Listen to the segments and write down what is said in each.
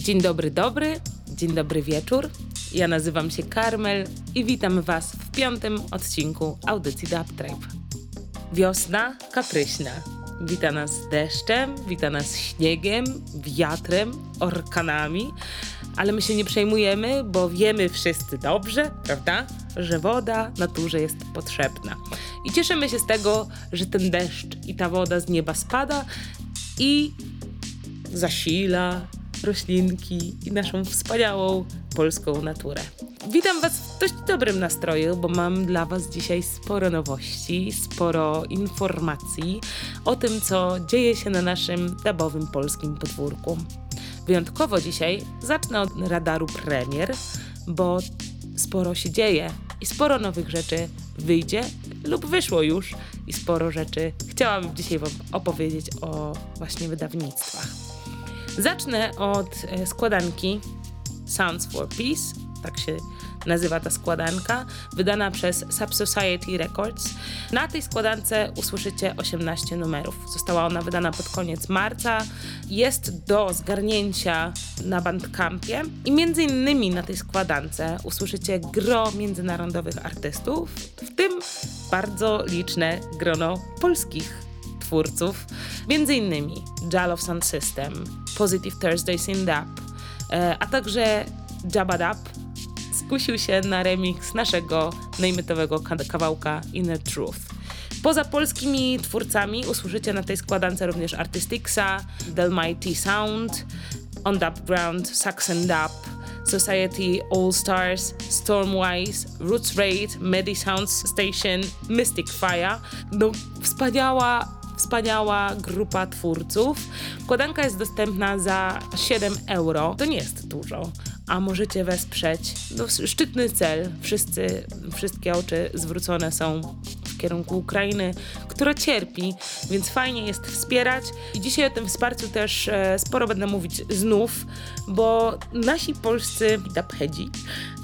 Dzień dobry, dobry, dzień dobry wieczór. Ja nazywam się Karmel i witam Was w piątym odcinku audycji The Uptribe. Wiosna kapryśna. Wita nas deszczem, wita nas śniegiem, wiatrem, orkanami, ale my się nie przejmujemy, bo wiemy wszyscy dobrze, prawda, że woda naturze jest potrzebna. I cieszymy się z tego, że ten deszcz i ta woda z nieba spada i zasila roślinki i naszą wspaniałą polską naturę. Witam Was w dość dobrym nastroju, bo mam dla Was dzisiaj sporo nowości, sporo informacji o tym, co dzieje się na naszym dabowym polskim podwórku. Wyjątkowo dzisiaj zacznę od radaru premier, bo sporo się dzieje i sporo nowych rzeczy wyjdzie lub wyszło już i sporo rzeczy chciałabym dzisiaj Wam opowiedzieć o właśnie wydawnictwach. Zacznę od e, składanki Sounds for Peace, tak się nazywa ta składanka, wydana przez Sub Society Records. Na tej składance usłyszycie 18 numerów. Została ona wydana pod koniec marca. Jest do zgarnięcia na Bandcampie i między innymi na tej składance usłyszycie gro międzynarodowych artystów, w tym bardzo liczne grono polskich twórców, między innymi Jal Sound System, Positive Thursdays in Dub, e, a także Jabba Dub skusił się na remix naszego najmytowego kawałka Inner Truth. Poza polskimi twórcami usłyszycie na tej składance również Artisticsa, The Mighty Sound, On Dub Ground, Saxon Dub, Society All Stars, Stormwise, Roots Raid, Medi Sounds Station, Mystic Fire. No, wspaniała wspaniała grupa twórców. Składanka jest dostępna za 7 euro. To nie jest dużo, a możecie wesprzeć. No, szczytny cel. Wszyscy, wszystkie oczy zwrócone są kierunku Ukrainy, która cierpi, więc fajnie jest wspierać. I dzisiaj o tym wsparciu też e, sporo będę mówić znów, bo nasi polscy dapchedzi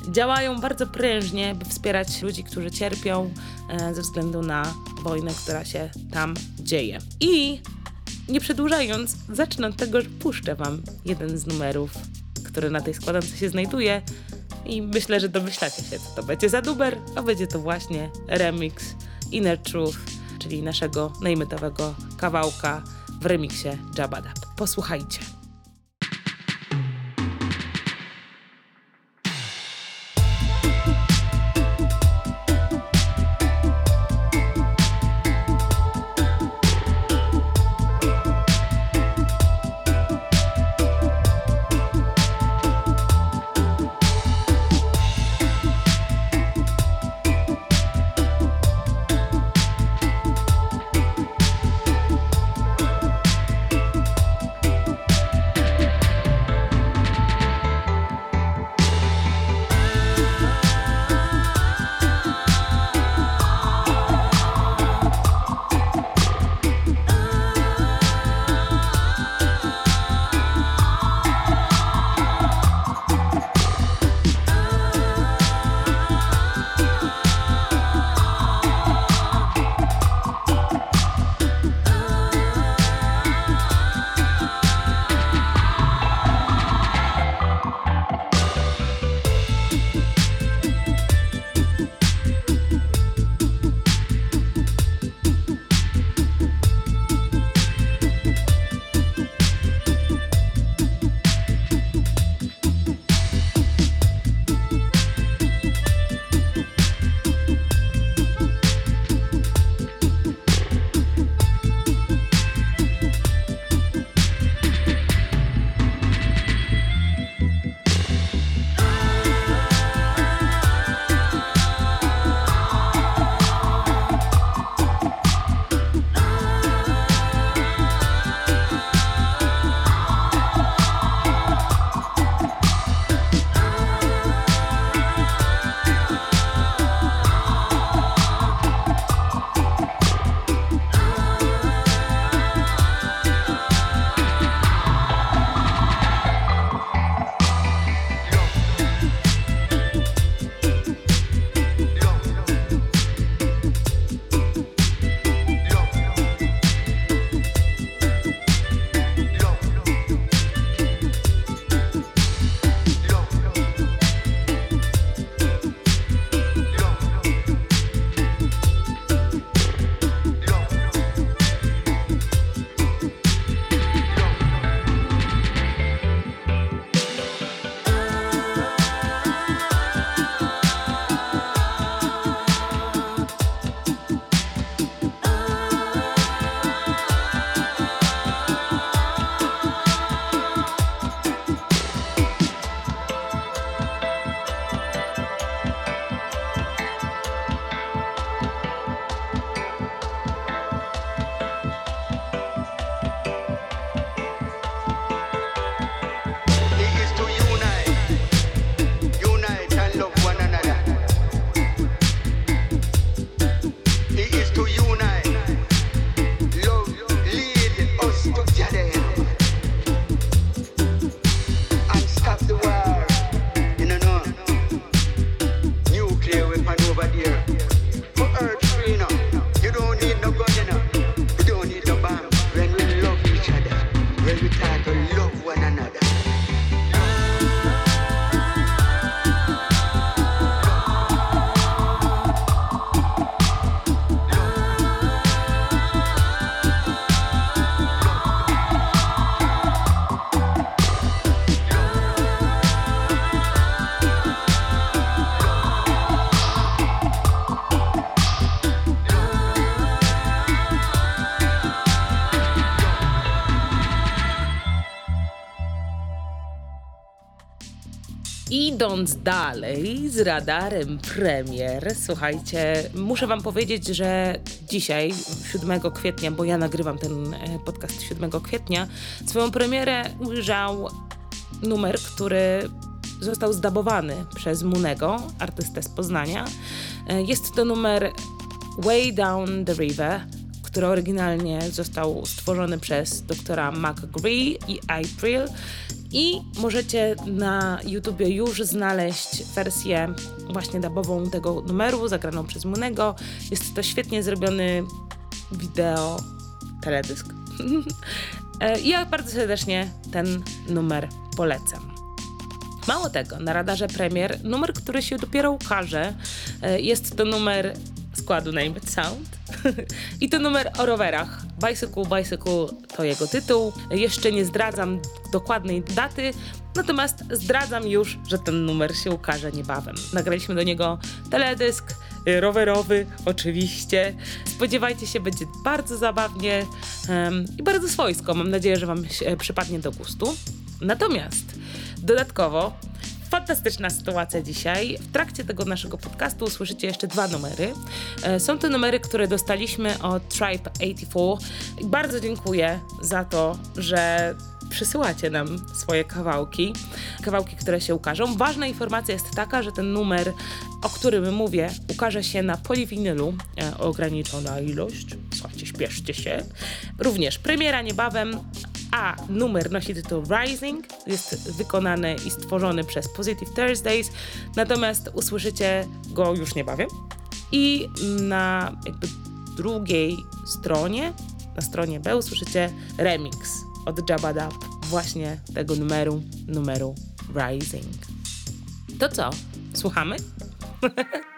działają bardzo prężnie, by wspierać ludzi, którzy cierpią e, ze względu na wojnę, która się tam dzieje. I nie przedłużając, zacznę od tego, że puszczę Wam jeden z numerów, który na tej składance się znajduje. I myślę, że domyślacie się, co to będzie za duber, a będzie to właśnie remix Inner Truth, czyli naszego najmytowego kawałka w remiksie Jabba Posłuchajcie. Idąc dalej z radarem premier, słuchajcie, muszę Wam powiedzieć, że dzisiaj, 7 kwietnia, bo ja nagrywam ten e, podcast 7 kwietnia, swoją premierę ujrzał numer, który został zdabowany przez Munego, artystę z Poznania. E, jest to numer Way Down the River, który oryginalnie został stworzony przez doktora McGree i April. I możecie na YouTubie już znaleźć wersję właśnie dabową tego numeru, zagraną przez Munego. Jest to świetnie zrobiony wideo teledysk. E, ja bardzo serdecznie ten numer polecam. Mało tego, na radarze premier numer, który się dopiero ukaże, e, jest to numer składu Name It Sound. I to numer o rowerach. Bicycle, Bicycle to jego tytuł. Jeszcze nie zdradzam dokładnej daty, natomiast zdradzam już, że ten numer się ukaże niebawem. Nagraliśmy do niego teledysk y, rowerowy, oczywiście. Spodziewajcie się, będzie bardzo zabawnie um, i bardzo swojsko. Mam nadzieję, że Wam się przypadnie do gustu. Natomiast dodatkowo Fantastyczna sytuacja dzisiaj. W trakcie tego naszego podcastu usłyszycie jeszcze dwa numery. E, są to numery, które dostaliśmy od Tribe 84. I bardzo dziękuję za to, że przysyłacie nam swoje kawałki, kawałki, które się ukażą. Ważna informacja jest taka, że ten numer, o którym mówię, ukaże się na poliwinylu, e, ograniczona ilość. Słuchajcie, śpieszcie się. Również premiera niebawem, a numer nosi tytuł Rising, jest wykonany i stworzony przez Positive Thursdays, natomiast usłyszycie go już niebawem. I na jakby drugiej stronie, na stronie B usłyszycie remix od Jabba właśnie tego numeru, numeru Rising. To co? Słuchamy?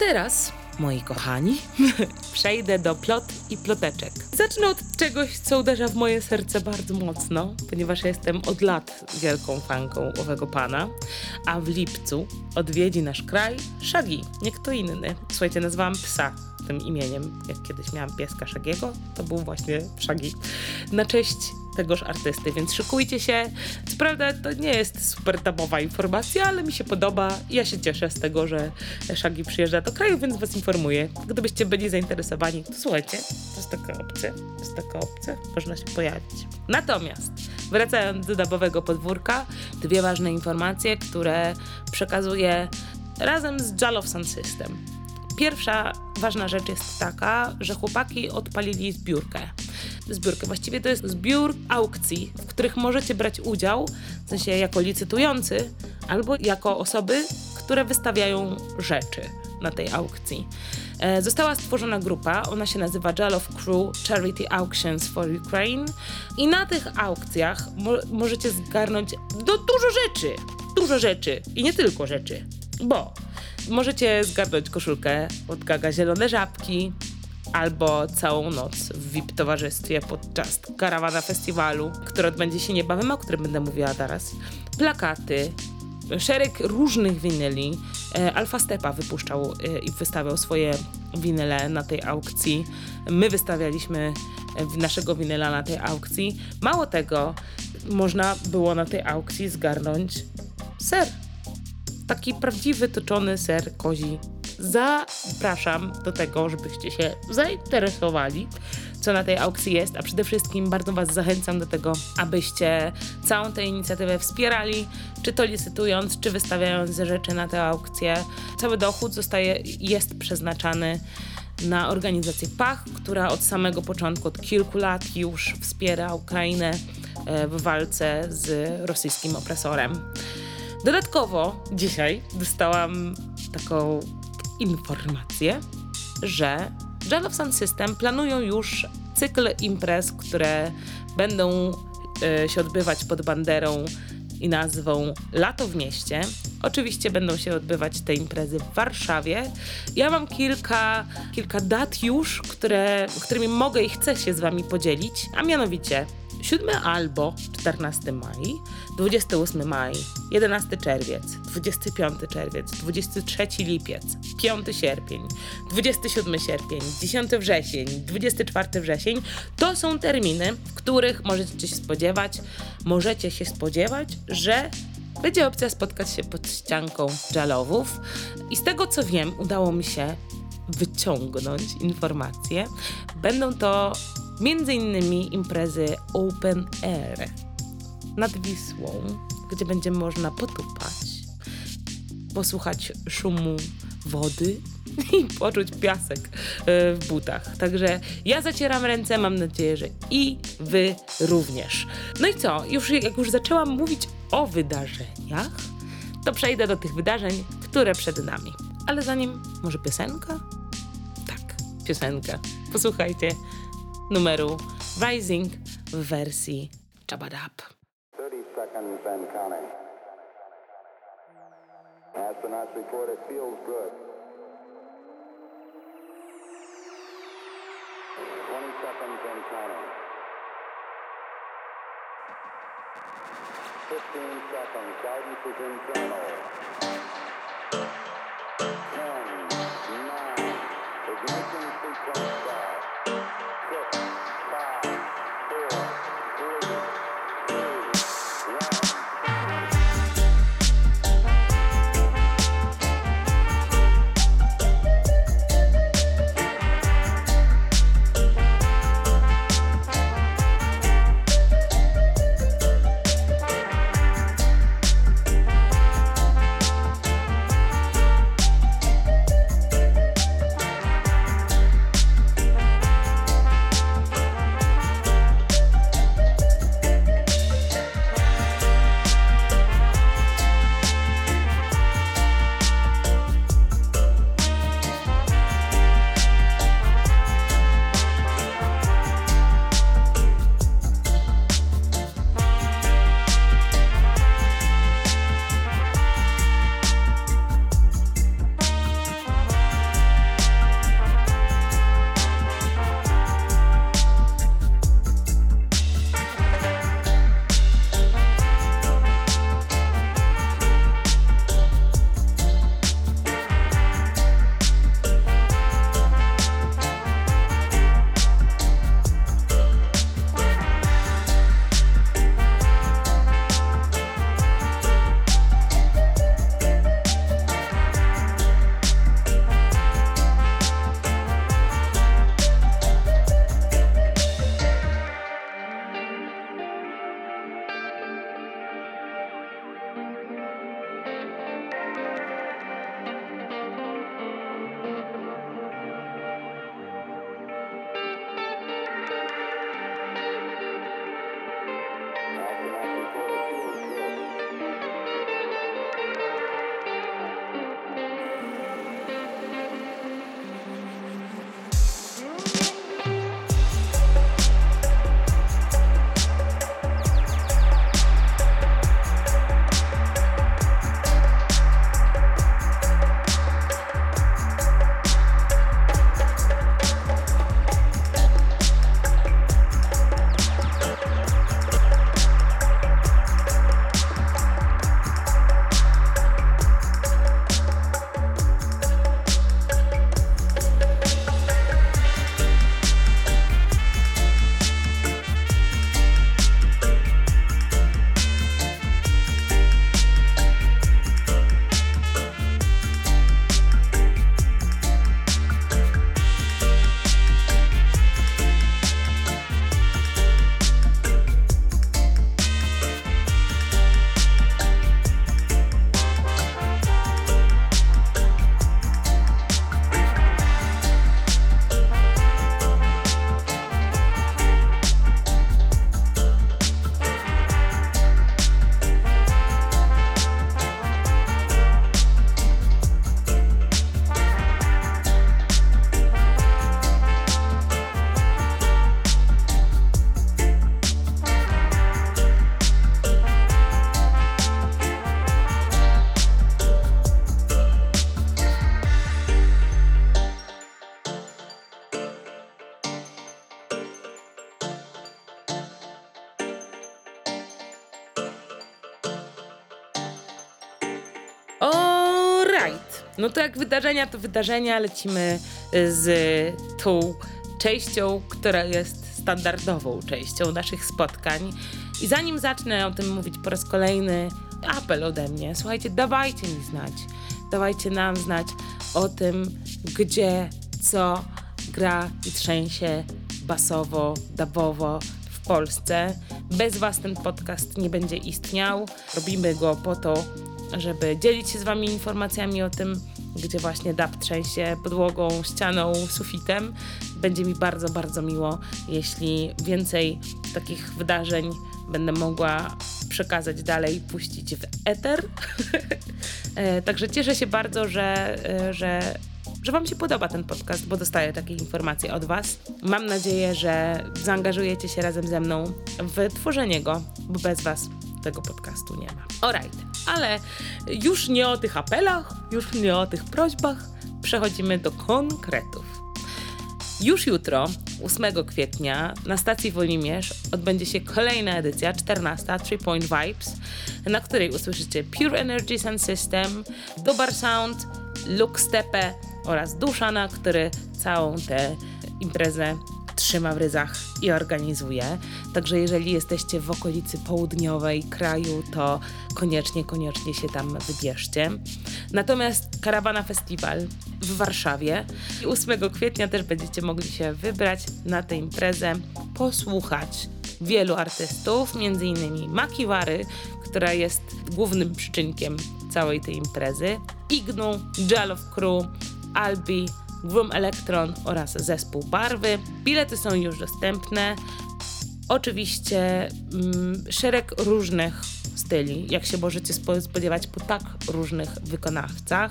teraz, moi kochani, przejdę do plot i ploteczek. Zacznę od czegoś, co uderza w moje serce bardzo mocno, ponieważ jestem od lat wielką fanką owego pana, a w lipcu odwiedzi nasz kraj Shaggy, nie kto inny. Słuchajcie, nazwałam psa tym imieniem. Jak kiedyś miałam pieska Szagiego, to był właśnie Szagi. Na cześć tegoż artysty, więc szykujcie się. Co prawda to nie jest super tabowa informacja, ale mi się podoba. Ja się cieszę z tego, że Szagi przyjeżdża do kraju, więc was informuję. Gdybyście byli zainteresowani, to słuchajcie, to jest taka opcja, to jest taka opcja, można się pojawić. Natomiast wracając do dabowego podwórka, dwie ważne informacje, które przekazuję razem z Jalow Sound System. Pierwsza ważna rzecz jest taka, że chłopaki odpalili zbiórkę. Zbiórkę, właściwie to jest zbiór aukcji, w których możecie brać udział, w sensie jako licytujący, albo jako osoby, które wystawiają rzeczy na tej aukcji. E, została stworzona grupa, ona się nazywa Jalow Crew Charity Auctions for Ukraine i na tych aukcjach mo możecie zgarnąć do dużo rzeczy, dużo rzeczy i nie tylko rzeczy, bo Możecie zgarnąć koszulkę od Gaga Zielone Żabki albo całą noc w VIP towarzystwie podczas karawana festiwalu, który odbędzie się niebawem, o którym będę mówiła teraz. Plakaty, szereg różnych winyli. E, Alfa Stepa wypuszczał e, i wystawiał swoje winyle na tej aukcji. My wystawialiśmy e, naszego winyla na tej aukcji. Mało tego, można było na tej aukcji zgarnąć ser taki prawdziwy toczony ser kozi. Zapraszam do tego, żebyście się zainteresowali, co na tej aukcji jest, a przede wszystkim bardzo Was zachęcam do tego, abyście całą tę inicjatywę wspierali, czy to licytując, czy wystawiając rzeczy na tę aukcję. Cały dochód zostaje, jest przeznaczany na organizację PACH, która od samego początku, od kilku lat już wspiera Ukrainę e, w walce z rosyjskim opresorem. Dodatkowo dzisiaj dostałam taką informację, że Jell of Sun System planują już cykl imprez, które będą y, się odbywać pod banderą i nazwą Lato w mieście. Oczywiście będą się odbywać te imprezy w Warszawie. Ja mam kilka, kilka dat już, które, którymi mogę i chcę się z Wami podzielić, a mianowicie 7 albo 14 maj, 28 maj, 11 czerwiec, 25 czerwiec, 23 lipiec, 5 sierpień, 27 sierpień, 10 wrzesień, 24 wrzesień to są terminy, w których możecie się spodziewać, możecie się spodziewać, że będzie opcja spotkać się pod ścianką Jalowów. I z tego co wiem, udało mi się wyciągnąć informacje. Będą to innymi imprezy open air nad Wisłą, gdzie będzie można potupać, posłuchać szumu wody i poczuć piasek e, w butach. Także ja zacieram ręce, mam nadzieję, że i wy również. No i co? Już jak już zaczęłam mówić o wydarzeniach, to przejdę do tych wydarzeń, które przed nami. Ale zanim może piosenka? Tak, piosenka. Posłuchajcie numeru Rising w wersji Chabadab. 30 seconds counting. Astronauts report it feels good. 20 seconds counting. 15 seconds. Guidance is internal. No to jak wydarzenia, to wydarzenia. Lecimy z tą częścią, która jest standardową częścią naszych spotkań. I zanim zacznę o tym mówić po raz kolejny, apel ode mnie. Słuchajcie, dawajcie mi znać. Dawajcie nam znać o tym, gdzie, co gra i trzęsie basowo, dawowo w Polsce. Bez Was ten podcast nie będzie istniał. Robimy go po to, żeby dzielić się z Wami informacjami o tym, gdzie właśnie dab trzęsie podłogą, ścianą, sufitem. Będzie mi bardzo, bardzo miło, jeśli więcej takich wydarzeń będę mogła przekazać dalej, puścić w eter. E, także cieszę się bardzo, że, e, że, że Wam się podoba ten podcast, bo dostaję takie informacje od Was. Mam nadzieję, że zaangażujecie się razem ze mną w tworzenie go, bo bez Was tego podcastu nie ma. Alright, ale już nie o tych apelach, już nie o tych prośbach, przechodzimy do konkretów. Już jutro, 8 kwietnia, na stacji Wolimierz odbędzie się kolejna edycja, 14, 3 Point Vibes, na której usłyszycie Pure Energy Sound System, Dobar Sound, Luke Stepe oraz Duszana, który całą tę imprezę trzyma w ryzach i organizuje. Także jeżeli jesteście w okolicy południowej kraju, to koniecznie, koniecznie się tam wybierzcie. Natomiast Karawana Festiwal w Warszawie 8 kwietnia też będziecie mogli się wybrać na tę imprezę, posłuchać wielu artystów, m.in. Makiwary, która jest głównym przyczynkiem całej tej imprezy, Ignu, Jalow Crew, Albi, Groom Electron oraz zespół Barwy. Bilety są już dostępne. Oczywiście mm, szereg różnych styli, jak się możecie spodziewać po tak różnych wykonawcach.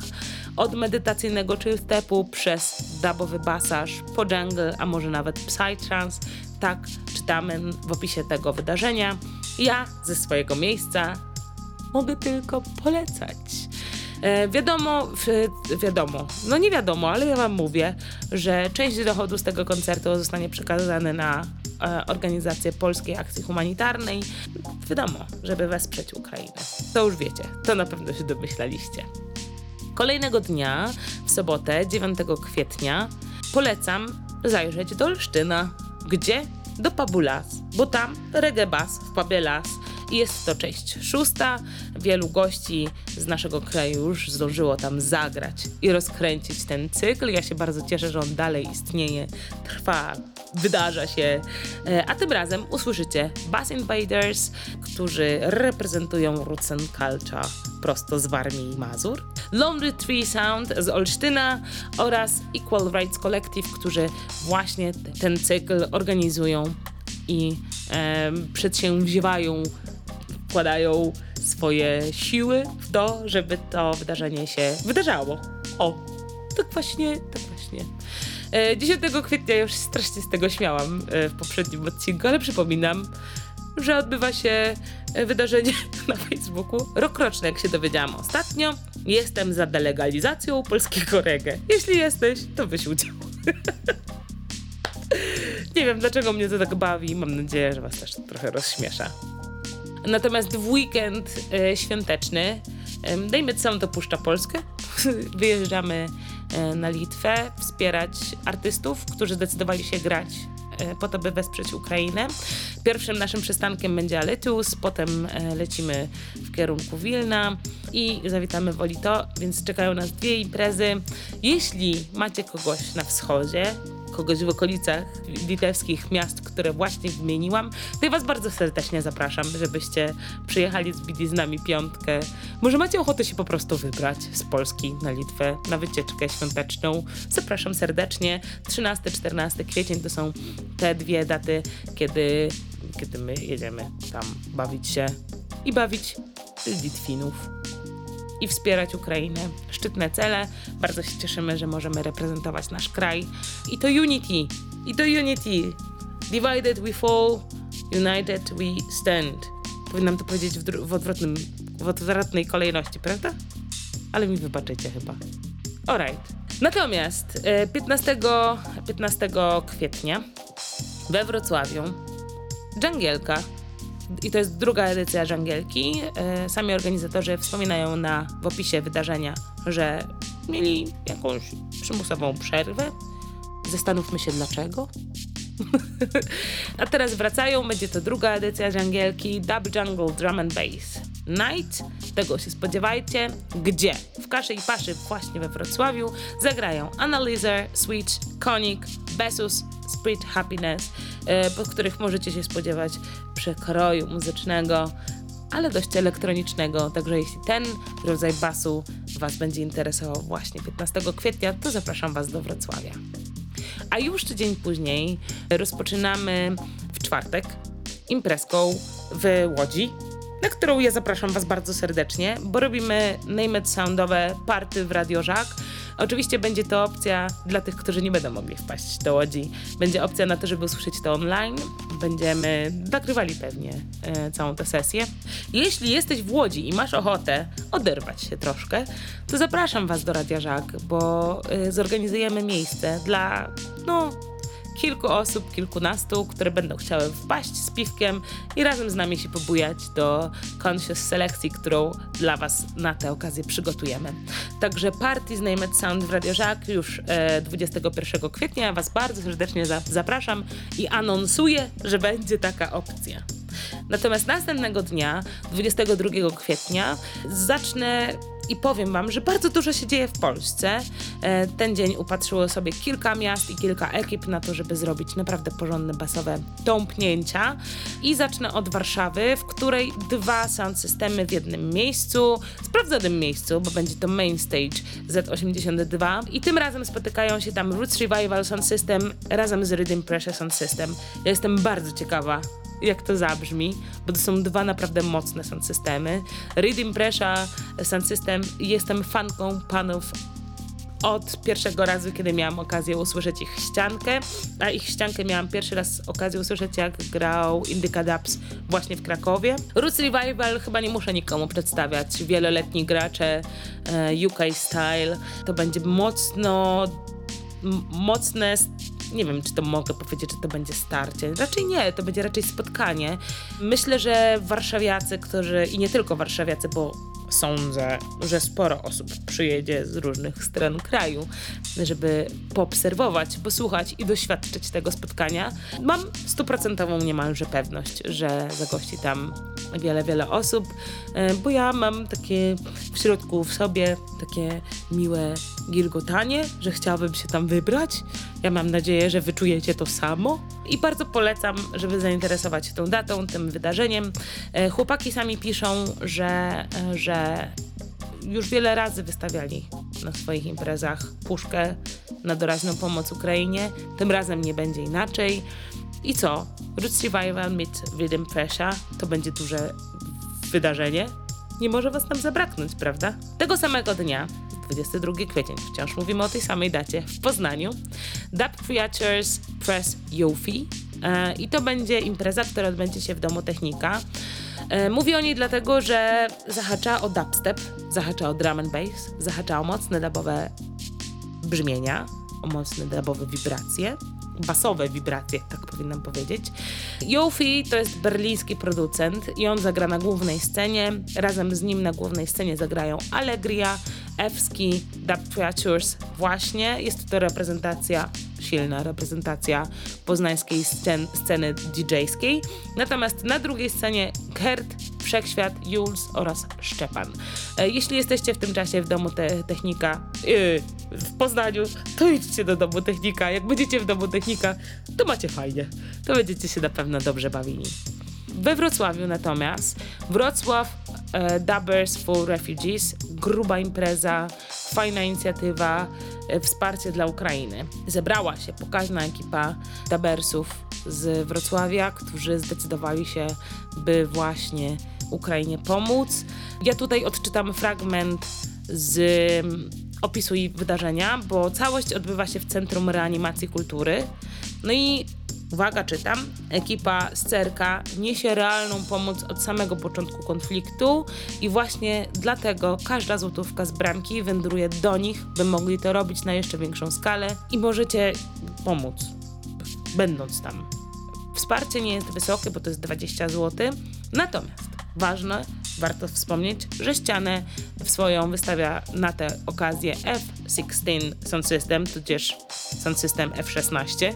Od medytacyjnego chill-stepu przez dubowy basaż, po jungle, a może nawet psytrance. Tak czytamy w opisie tego wydarzenia. Ja ze swojego miejsca mogę tylko polecać. E, wiadomo, wiadomo, no nie wiadomo, ale ja Wam mówię, że część dochodu z tego koncertu zostanie przekazany na e, organizację Polskiej Akcji Humanitarnej. Wiadomo, żeby wesprzeć Ukrainę. To już wiecie, to na pewno się domyślaliście. Kolejnego dnia, w sobotę, 9 kwietnia, polecam zajrzeć do Olsztyna. Gdzie? Do Pabulas, bo tam reggae bass w pubie Las jest to część szósta. Wielu gości z naszego kraju już zdążyło tam zagrać i rozkręcić ten cykl. Ja się bardzo cieszę, że on dalej istnieje, trwa, wydarza się. E, a tym razem usłyszycie Bass Invaders, którzy reprezentują Roots prosto z Warmii i Mazur. Lonely Tree Sound z Olsztyna oraz Equal Rights Collective, którzy właśnie ten cykl organizują i e, przedsięwziwają wkładają swoje siły w to, żeby to wydarzenie się wydarzało. O, tak właśnie, tak właśnie. 10 e, kwietnia już strasznie z tego śmiałam e, w poprzednim odcinku, ale przypominam, że odbywa się wydarzenie na Facebooku rokroczne, jak się dowiedziałam ostatnio. Jestem za delegalizacją polskiego reggae. Jeśli jesteś, to weź udział. Nie wiem, dlaczego mnie to tak bawi. Mam nadzieję, że was też trochę rozśmiesza. Natomiast w weekend e, świąteczny e, dajmy co to Puszcza Polskę. Wyjeżdżamy e, na Litwę, wspierać artystów, którzy zdecydowali się grać e, po to, by wesprzeć Ukrainę. Pierwszym naszym przystankiem będzie Aletus, potem lecimy w kierunku Wilna i zawitamy w Olito, więc czekają nas dwie imprezy. Jeśli macie kogoś na wschodzie, kogoś w okolicach litewskich miast, które właśnie wymieniłam, to ja Was bardzo serdecznie zapraszam, żebyście przyjechali zbili z nami piątkę. Może macie ochotę się po prostu wybrać z Polski na Litwę na wycieczkę świąteczną. Zapraszam serdecznie. 13-14 kwiecień to są te dwie daty, kiedy, kiedy my jedziemy tam bawić się i bawić Litwinów i wspierać Ukrainę. Szczytne cele. Bardzo się cieszymy, że możemy reprezentować nasz kraj. I to unity. I to unity. Divided we fall, united we stand. Powinnam to powiedzieć w, w, odwrotnym, w odwrotnej kolejności, prawda? Ale mi wybaczycie chyba. Alright. Natomiast 15, e, 15 kwietnia we Wrocławiu Dżangielka i to jest druga edycja Żangielki. E, sami organizatorzy wspominają na, w opisie wydarzenia, że mieli jakąś przymusową przerwę. Zastanówmy się dlaczego. A teraz wracają, będzie to druga edycja Dżangielki Dub Jungle Drum and Bass Night. Tego się spodziewajcie. Gdzie? W Kaszy i Paszy właśnie we Wrocławiu zagrają Analyzer, Switch, Konik, Besus, Spirit Happiness, e, po których możecie się spodziewać przekroju muzycznego ale dość elektronicznego, także jeśli ten rodzaj basu Was będzie interesował właśnie 15 kwietnia, to zapraszam Was do Wrocławia. A już tydzień później rozpoczynamy w czwartek imprezką w Łodzi, na którą ja zapraszam Was bardzo serdecznie, bo robimy Name Soundowe party w Radio Żak. Oczywiście będzie to opcja dla tych, którzy nie będą mogli wpaść do Łodzi. Będzie opcja na to, żeby usłyszeć to online. Będziemy nagrywali pewnie e, całą tę sesję. Jeśli jesteś w Łodzi i masz ochotę oderwać się troszkę, to zapraszam Was do Radia Żak, bo e, zorganizujemy miejsce dla, no, kilku osób, kilkunastu, które będą chciały wpaść z piwkiem i razem z nami się pobujać do Conscious Selekcji, którą dla Was na tę okazję przygotujemy. Także party z Name It Sound w Radio Żak już e, 21 kwietnia. Was bardzo serdecznie za zapraszam i anonsuję, że będzie taka opcja. Natomiast następnego dnia, 22 kwietnia, zacznę i powiem Wam, że bardzo dużo się dzieje w Polsce. E, ten dzień upatrzyło sobie kilka miast i kilka ekip na to, żeby zrobić naprawdę porządne basowe tąpnięcia. I zacznę od Warszawy, w której dwa sound systemy w jednym miejscu, sprawdzonym miejscu, bo będzie to Main Stage Z82 i tym razem spotykają się tam Roots Revival Sound System razem z Rhythm Pressure Sound System. Ja jestem bardzo ciekawa, jak to zabrzmi, bo to są dwa naprawdę mocne sound systemy. Rhythm Pressure Sound System jestem fanką panów od pierwszego razu, kiedy miałam okazję usłyszeć ich ściankę, a ich ściankę miałam pierwszy raz okazję usłyszeć, jak grał Indica Dubs właśnie w Krakowie. Roots Revival chyba nie muszę nikomu przedstawiać. Wieloletni gracze e, UK Style. To będzie mocno mocne nie wiem, czy to mogę powiedzieć, że to będzie starcie. Raczej nie, to będzie raczej spotkanie. Myślę, że warszawiacy, którzy, i nie tylko warszawiacy, bo sądzę, że sporo osób przyjedzie z różnych stron kraju, żeby poobserwować, posłuchać i doświadczyć tego spotkania. Mam stuprocentową niemalże pewność, że zagości tam wiele, wiele osób, e, bo ja mam takie w środku w sobie takie miłe gilgotanie, że chciałabym się tam wybrać. Ja mam nadzieję, że wyczujecie to samo i bardzo polecam, żeby zainteresować się tą datą, tym wydarzeniem. E, chłopaki sami piszą, że, e, już wiele razy wystawiali na swoich imprezach puszkę na doraźną pomoc Ukrainie. Tym razem nie będzie inaczej. I co? Roots Revival meet Rhythm Pressure to będzie duże wydarzenie. Nie może was tam zabraknąć, prawda? Tego samego dnia 22 kwiecień, wciąż mówimy o tej samej dacie, w Poznaniu. Dub Creatures Press Yofi. E, I to będzie impreza, która odbędzie się w Domu Technika. E, mówię o niej dlatego, że zahacza o dubstep, zahacza o drum and bass, zahacza o mocne dubowe brzmienia, o mocne dubowe wibracje basowe wibracje, tak powinnam powiedzieć. Yofi to jest berliński producent i on zagra na głównej scenie. Razem z nim na głównej scenie zagrają Allegria, Ewski, Dub Creatures. Właśnie jest to reprezentacja, silna reprezentacja poznańskiej scen, sceny DJ-skiej. Natomiast na drugiej scenie Kert, Wszechświat, Jules oraz Szczepan. E, jeśli jesteście w tym czasie w domu te Technika yy, w Poznaniu, to idźcie do domu Technika. Jak będziecie w domu Technika, to macie fajnie. To będziecie się na pewno dobrze bawili. We Wrocławiu natomiast Wrocław e, Dubbers for Refugees, gruba impreza, fajna inicjatywa, e, wsparcie dla Ukrainy. Zebrała się pokaźna ekipa Dubbersów z Wrocławia, którzy zdecydowali się, by właśnie Ukrainie pomóc. Ja tutaj odczytam fragment z mm, opisu i wydarzenia, bo całość odbywa się w Centrum Reanimacji Kultury. No i uwaga, czytam. Ekipa z CERKA niesie realną pomoc od samego początku konfliktu i właśnie dlatego każda złotówka z bramki wędruje do nich, by mogli to robić na jeszcze większą skalę i możecie pomóc, będąc tam. Wsparcie nie jest wysokie, bo to jest 20 zł. Natomiast ważne, warto wspomnieć, że ścianę swoją wystawia na tę okazję F F16 Sound System, tudzież Sound System F16.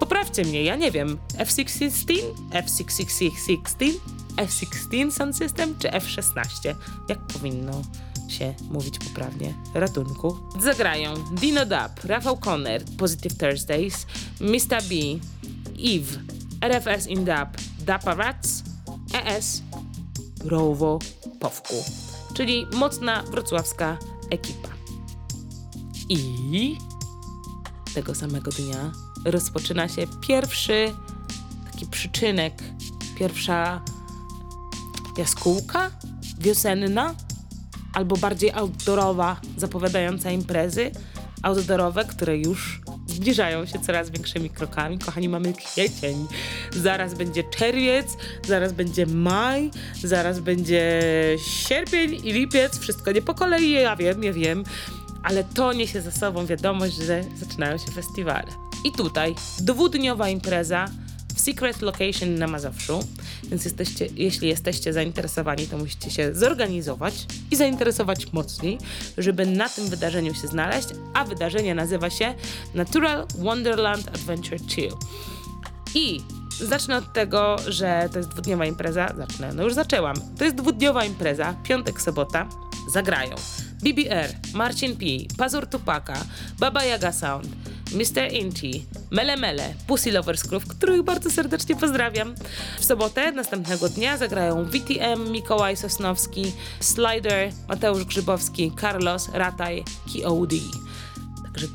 Poprawcie mnie, ja nie wiem. F16? F616? F16 Sound System czy F16? Jak powinno się mówić poprawnie? Ratunku. Zagrają Dino Dub, Rafał Conner, Positive Thursdays, Mr. B, Eve, RFS in Dub, Dapa Rats, ES, Rowo, Powku. Czyli mocna wrocławska ekipa. I tego samego dnia rozpoczyna się pierwszy taki przyczynek, pierwsza jaskółka wiosenna, albo bardziej outdoorowa, zapowiadająca imprezy outdoorowe, które już zbliżają się coraz większymi krokami. Kochani, mamy kwiecień, zaraz będzie czerwiec, zaraz będzie maj, zaraz będzie sierpień i lipiec, wszystko nie po kolei, ja wiem, ja wiem, ale to niesie za sobą wiadomość, że zaczynają się festiwale. I tutaj dwudniowa impreza w Secret Location na Mazowszu, więc jesteście, jeśli jesteście zainteresowani, to musicie się zorganizować i zainteresować mocniej, żeby na tym wydarzeniu się znaleźć, a wydarzenie nazywa się Natural Wonderland Adventure 2. I zacznę od tego, że to jest dwudniowa impreza. Zacznę, no już zaczęłam. To jest dwudniowa impreza, piątek, sobota. Zagrają BBR, Marcin P, Pazur Tupaka, Baba Yaga Sound, Mr. Inchi, Mele Mele, Pussy Lovers Groove, których bardzo serdecznie pozdrawiam. W sobotę następnego dnia zagrają VTM, Mikołaj Sosnowski, Slider, Mateusz Grzybowski, Carlos, Rataj, KOD. Także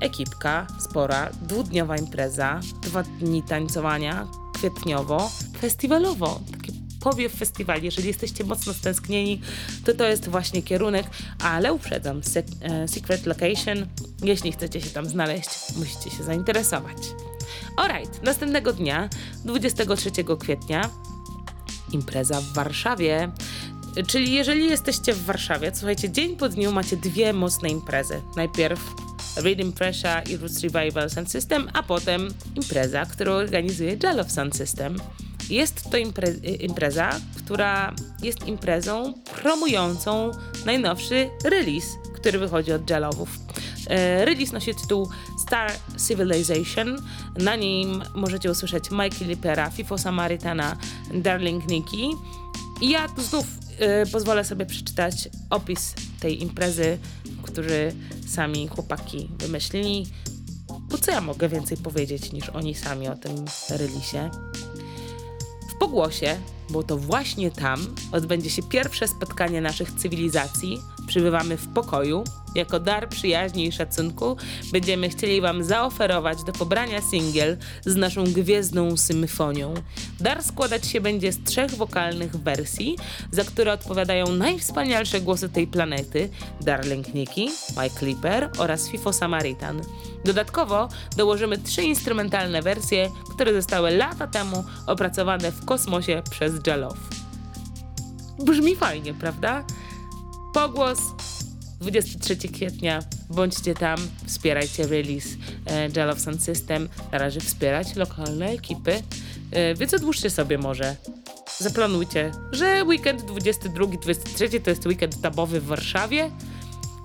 ekipka spora, dwudniowa impreza, dwa dni tańcowania, kwietniowo, festiwalowo, powiew festiwali. Jeżeli jesteście mocno stęsknieni, to to jest właśnie kierunek, ale uprzedzam, Se e, Secret Location, jeśli chcecie się tam znaleźć, musicie się zainteresować. Alright, następnego dnia, 23 kwietnia, impreza w Warszawie. Czyli jeżeli jesteście w Warszawie, słuchajcie, dzień po dniu macie dwie mocne imprezy. Najpierw Rhythm Pressure i Roots Revival Sound System, a potem impreza, którą organizuje Jalow Sound System. Jest to impre impreza, która jest imprezą promującą najnowszy release, który wychodzi od Jalowów. E, release nosi tytuł Star Civilization. Na nim możecie usłyszeć Mikey Lipera, Fifo Samaritana, Darling Nikki. I ja tu znów y, pozwolę sobie przeczytać opis tej imprezy, który sami chłopaki wymyślili. Bo co ja mogę więcej powiedzieć niż oni sami o tym releasie? Pogłosie, bo to właśnie tam odbędzie się pierwsze spotkanie naszych cywilizacji. Przybywamy w pokoju. Jako dar przyjaźni i szacunku będziemy chcieli Wam zaoferować do pobrania singiel z naszą gwiezdną symfonią. Dar składać się będzie z trzech wokalnych wersji, za które odpowiadają najwspanialsze głosy tej planety: Darling Nikki, Mike Clipper oraz Fifo Samaritan. Dodatkowo dołożymy trzy instrumentalne wersje, które zostały lata temu opracowane w kosmosie przez Jalow. Brzmi fajnie, prawda? Pogłos. 23 kwietnia, bądźcie tam, wspierajcie release e, Jalow Sound System. Należy wspierać lokalne ekipy, e, więc odłóżcie sobie może. Zaplanujcie, że weekend 22-23 to jest weekend tabowy w Warszawie.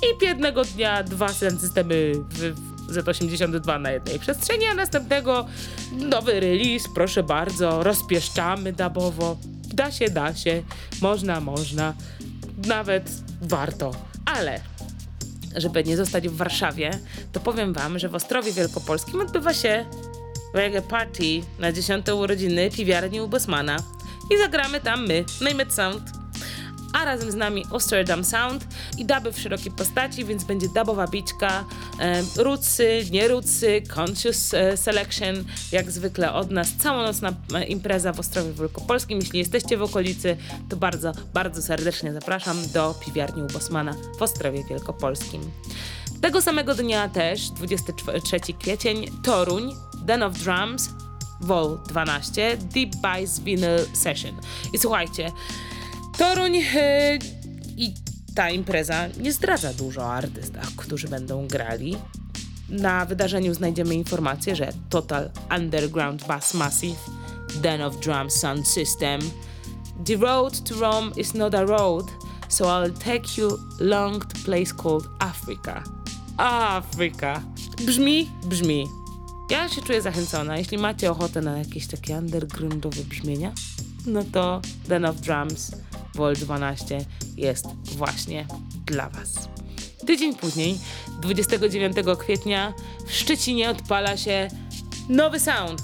I jednego dnia dwa systemy w Z82 na jednej przestrzeni, a następnego nowy release, proszę bardzo, rozpieszczamy dabowo. Da się, da się, można, można, nawet warto. Ale żeby nie zostać w Warszawie, to powiem wam, że w Ostrowie Wielkopolskim odbywa się reggae party na 10 urodziny piwiarni u Bosmana i zagramy tam my, Name Sound a razem z nami Amsterdam Sound i duby w szerokiej postaci, więc będzie dubowa biczka, e, rucy, nie rucy, conscious e, selection, jak zwykle od nas, całonocna e, impreza w Ostrowie Wielkopolskim. Jeśli jesteście w okolicy, to bardzo, bardzo serdecznie zapraszam do piwiarni u Bosmana w Ostrowie Wielkopolskim. Tego samego dnia też, 23 kwiecień, Toruń, Den of Drums, Vol 12, Deep Bass Vinyl Session. I słuchajcie, Toruń yy, i ta impreza nie zdradza dużo o artystach, którzy będą grali. Na wydarzeniu znajdziemy informację, że Total Underground Bass Massive, Den of Drums Sound System, The road to Rome is not a road, so I'll take you long to place called Africa. Afryka. Brzmi, brzmi. Ja się czuję zachęcona. Jeśli macie ochotę na jakieś takie undergroundowe brzmienia, no to Den of Drums Vol 12 jest właśnie dla Was. Tydzień później, 29 kwietnia, w Szczecinie odpala się nowy sound.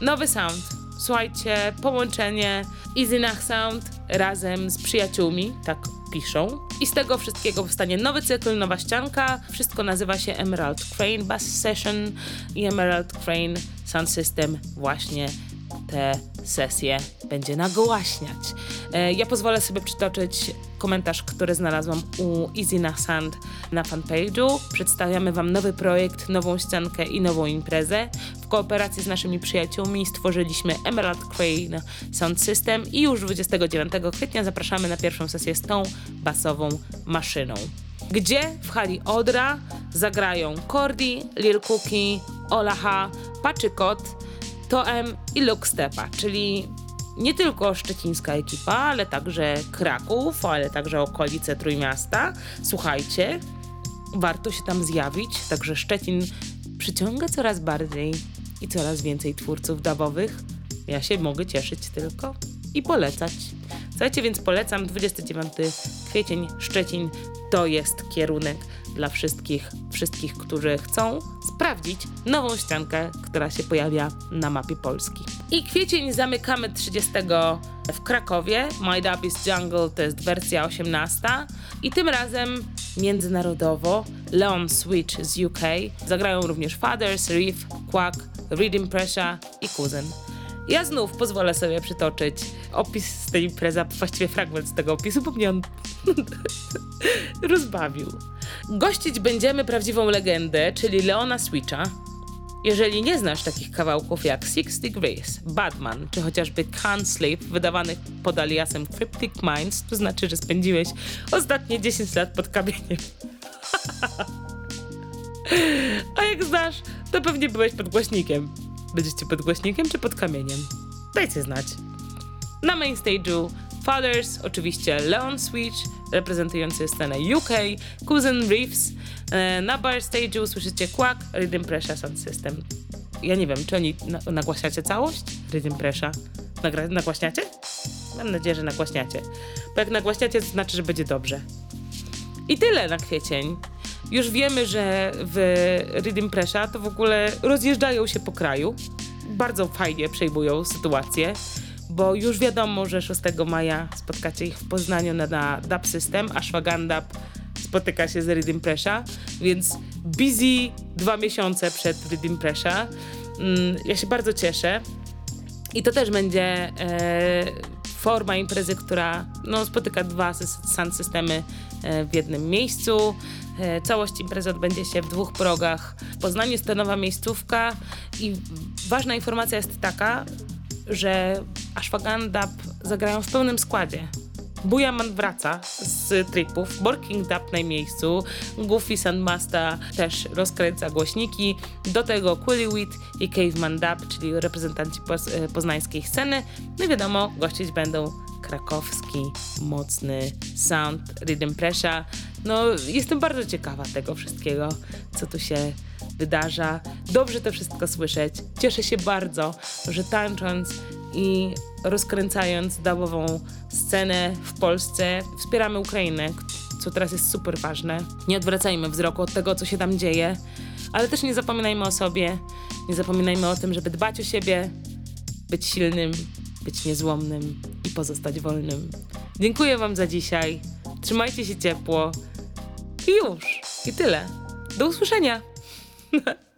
Nowy sound. Słuchajcie, połączenie Izynach Sound razem z przyjaciółmi, tak piszą. I z tego wszystkiego powstanie nowy cykl, nowa ścianka. Wszystko nazywa się Emerald Crane Bass Session i Emerald Crane Sound System właśnie te sesje będzie nagłaśniać. E, Ja pozwolę sobie przytoczyć komentarz, który znalazłam u Easy na Sand na fanpage'u. Przedstawiamy Wam nowy projekt, nową ściankę i nową imprezę. W kooperacji z naszymi przyjaciółmi stworzyliśmy Emerald Crane Sound System i już 29 kwietnia zapraszamy na pierwszą sesję z tą basową maszyną. Gdzie w hali Odra zagrają Cordy, Lil Cookie, Olaha, Paczykot, Toem i Lookstepa, czyli nie tylko szczecińska ekipa, ale także Kraków, ale także okolice Trójmiasta. Słuchajcie, warto się tam zjawić, także Szczecin przyciąga coraz bardziej i coraz więcej twórców dabowych. Ja się mogę cieszyć tylko i polecać. Słuchajcie, więc polecam 29 kwiecień Szczecin to jest kierunek dla wszystkich, wszystkich, którzy chcą sprawdzić nową ściankę, która się pojawia na mapie Polski. I kwiecień zamykamy 30 w Krakowie. My Dub is Jungle to jest wersja 18 i tym razem międzynarodowo Leon Switch z UK. Zagrają również Fathers, Reef, Quack, Rhythm Pressure i Cousin. Ja znów pozwolę sobie przytoczyć opis z tej imprezy, właściwie fragment z tego opisu, bo mnie on rozbawił. Gościć będziemy prawdziwą legendę, czyli Leona Switcha. Jeżeli nie znasz takich kawałków jak Six Degrees, Batman czy chociażby Can't Sleep, wydawanych pod aliasem Cryptic Minds, to znaczy, że spędziłeś ostatnie 10 lat pod kamieniem. A jak znasz, to pewnie byłeś pod głośnikiem. Będziecie pod głośnikiem czy pod kamieniem? Dajcie znać. Na main Fathers, oczywiście Leon Switch, reprezentujący scenę UK, Cousin Reeves. E, Na bar stage'u słyszycie Quack, Rhythm Pressure Sound System. Ja nie wiem, czy oni na- nagłaśniacie całość? Rhythm Pressure. Nagra- nagłaśniacie? Mam nadzieję, że nagłaśniacie. Bo jak nagłaśniacie, to znaczy, że będzie dobrze. I tyle na kwiecień. Już wiemy, że w Rhythm Pressure to w ogóle rozjeżdżają się po kraju. Bardzo fajnie przejmują sytuację, bo już wiadomo, że 6 maja spotkacie ich w Poznaniu na, na System, a Szwagandab spotyka się z Rhythm Pressure, więc busy dwa miesiące przed Rhythm Pressure. Mm, Ja się bardzo cieszę. I to też będzie e, forma imprezy, która no, spotyka dwa sound systemy e, w jednym miejscu. E, całość imprezy odbędzie się w dwóch progach. W Poznaniu jest to nowa miejscówka i ważna informacja jest taka, że Ashwagandha zagrają w pełnym składzie. Bujaman wraca z tripów, Borking Dub na miejscu, Goofy Sandmasta też rozkręca głośniki, do tego Quillywit i Caveman Dub, czyli reprezentanci e, poznańskiej sceny. No i wiadomo, gościć będą krakowski, mocny sound, rhythm pressure. No, jestem bardzo ciekawa tego wszystkiego, co tu się wydarza. Dobrze to wszystko słyszeć. Cieszę się bardzo, że tańcząc i rozkręcając dubową scenę w Polsce wspieramy Ukrainę, co teraz jest super ważne. Nie odwracajmy wzroku od tego, co się tam dzieje, ale też nie zapominajmy o sobie, nie zapominajmy o tym, żeby dbać o siebie, być silnym, być niezłomnym i pozostać wolnym. Dziękuję Wam za dzisiaj. Trzymajcie się ciepło. I już. I tyle. Do usłyszenia.